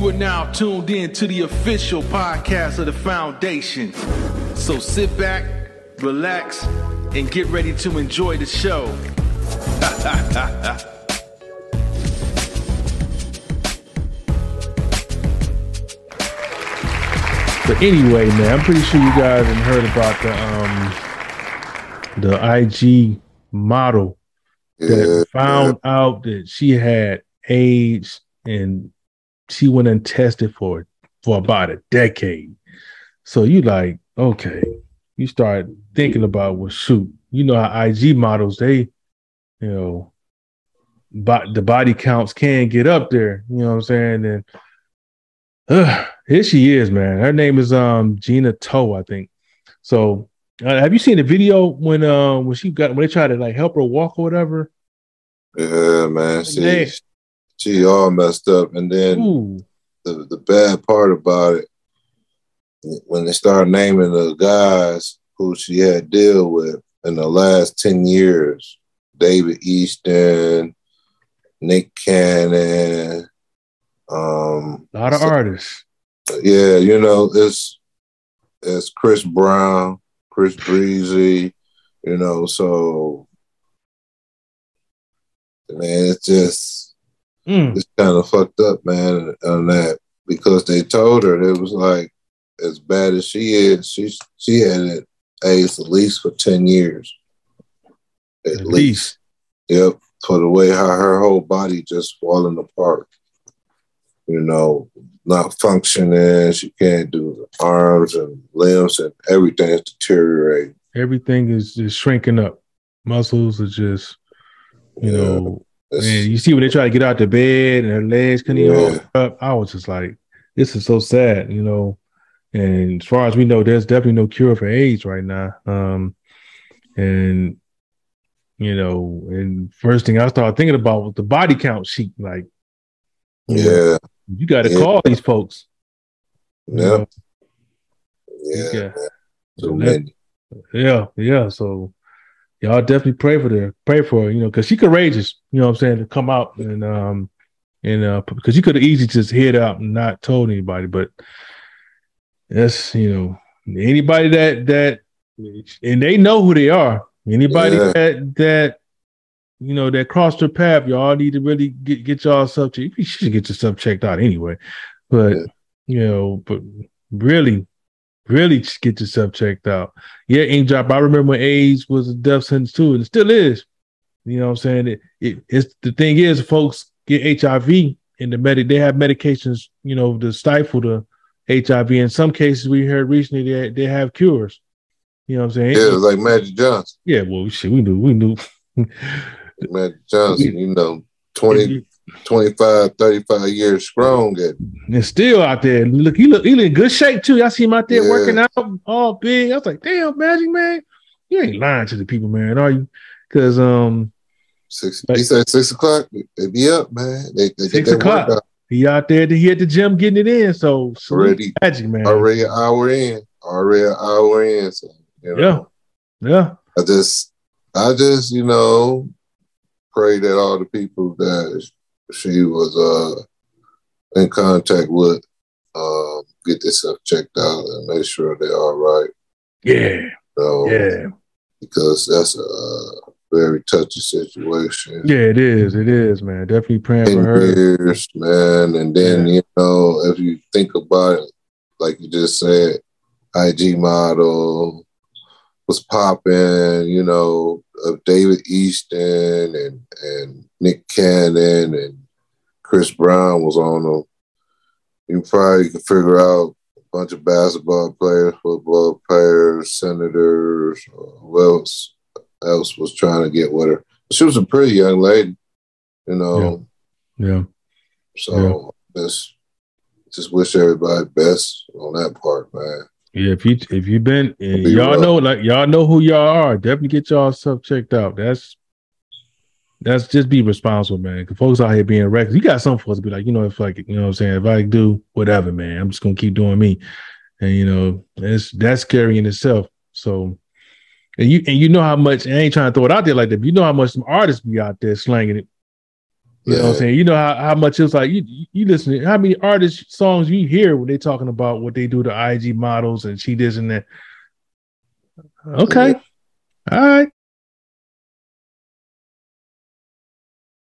You are now tuned in to the official podcast of the foundation. So sit back, relax, and get ready to enjoy the show. But anyway, man, I'm pretty sure you guys have heard about the um the IG model that Yeah, found out that she had AIDS and she went and tested for for about a decade. So you like, okay, you start thinking about well, shoot, you know how IG models they, you know, but the body counts can get up there. You know what I'm saying? And uh, here she is, man. Her name is um Gina Toe, I think. So uh, have you seen the video when uh when she got when they tried to like help her walk or whatever? yeah, man. See, Man. She all messed up, and then the the bad part about it, when they started naming the guys who she had deal with in the last ten years, David Easton, Nick Cannon, um, a lot of so- artists. yeah, you know, it's it's Chris Brown, Chris Breezy, you know, so man, it's just Mm, it's kind of fucked up, man, on that because they told her it was like as bad as she is, she she had it AIDS at least for ten years, at, at least. least. Yep, for the way how her whole body just falling apart. You know, not functioning. She can't do the arms and limbs and everything is deteriorating. Everything is just shrinking up. Muscles are just, you Yeah, know, and you see when they try to get out the bed and her legs couldn't even Yeah. up. I was just like, this is so sad, you know. And as far as we know, there's definitely no cure for AIDS right now. Um, and you know, and first thing I started thinking about was the body count sheet. Like, you know, yeah, you got to Yeah. call these folks. yeah, yeah. Yeah. So Yeah, yeah. So y'all definitely pray for her, pray for her, you know, because she courageous, you know what I'm saying, to come out and um and uh because you could have easily just hid out and not told anybody, but that's you know, anybody that that and they know who they are. Anybody Yeah. that that you know that crossed her path, y'all need to really get get y'all stuff checked. You should get yourself checked out anyway. But Yeah. you know, but really, really get yourself checked out. Yeah, ink drop. I remember when AIDS was a death sentence too, and it still is. You know what I'm saying? It, it, it's the thing is, folks get HIV and the medic they have medications, you know, to stifle the HIV. In some cases, we heard recently they they have cures. You know what I'm saying? Yeah, like Magic Johnson. Yeah, well, shit, we knew, we knew. Magic Johnson, you know, 20, 25, 35 years strong and still out there. Look, he look, he look in good shape too. Y'all see him out there Yeah. working out, all big. I was like, damn, Magic man, you ain't lying to the people, man, are you? Because um, six. Like- he said six o'clock. They be up, man. They, they Six o'clock. workout he out there, he at the gym getting it in. So Already- Magic man, already an hour in. Already an hour in. So, you know, yeah. I just, I just, you know, pray that all the people that she was uh in contact with um get this stuff checked out and make sure they're all right. Yeah, So, yeah, because that's a very touchy situation. yeah. It is, it is, man. Definitely praying for her. years, man. And then, you know, if you think about it, like you just said, IG model was popping, you know, of David Easton and, and Nick Cannon and Chris Brown was on them. You probably could figure out a bunch of basketball players, football players, senators, or who else else was trying to get with her. She was a pretty young lady, you know. Yeah, So just just wish everybody best on that part, man. yeah. If you if you've been, Be y'all rough. know, like y'all know who y'all are. Definitely get y'all stuff checked out. That's that's just be responsible, man. Cause folks out here being reckless. You got some folks to be like, you know, if like, you know what I'm saying, if I do whatever, man, I'm just gonna keep doing me. And you know, that's that's scary in itself. So and you and you know how much I ain't trying to throw it out there like that, but you know how much some artists be out there slanging it. You know what I'm saying? You know how, how much it's like you you listen to how many artist songs you hear when they talking about what they do to IG models and she this and that. Okay. All right.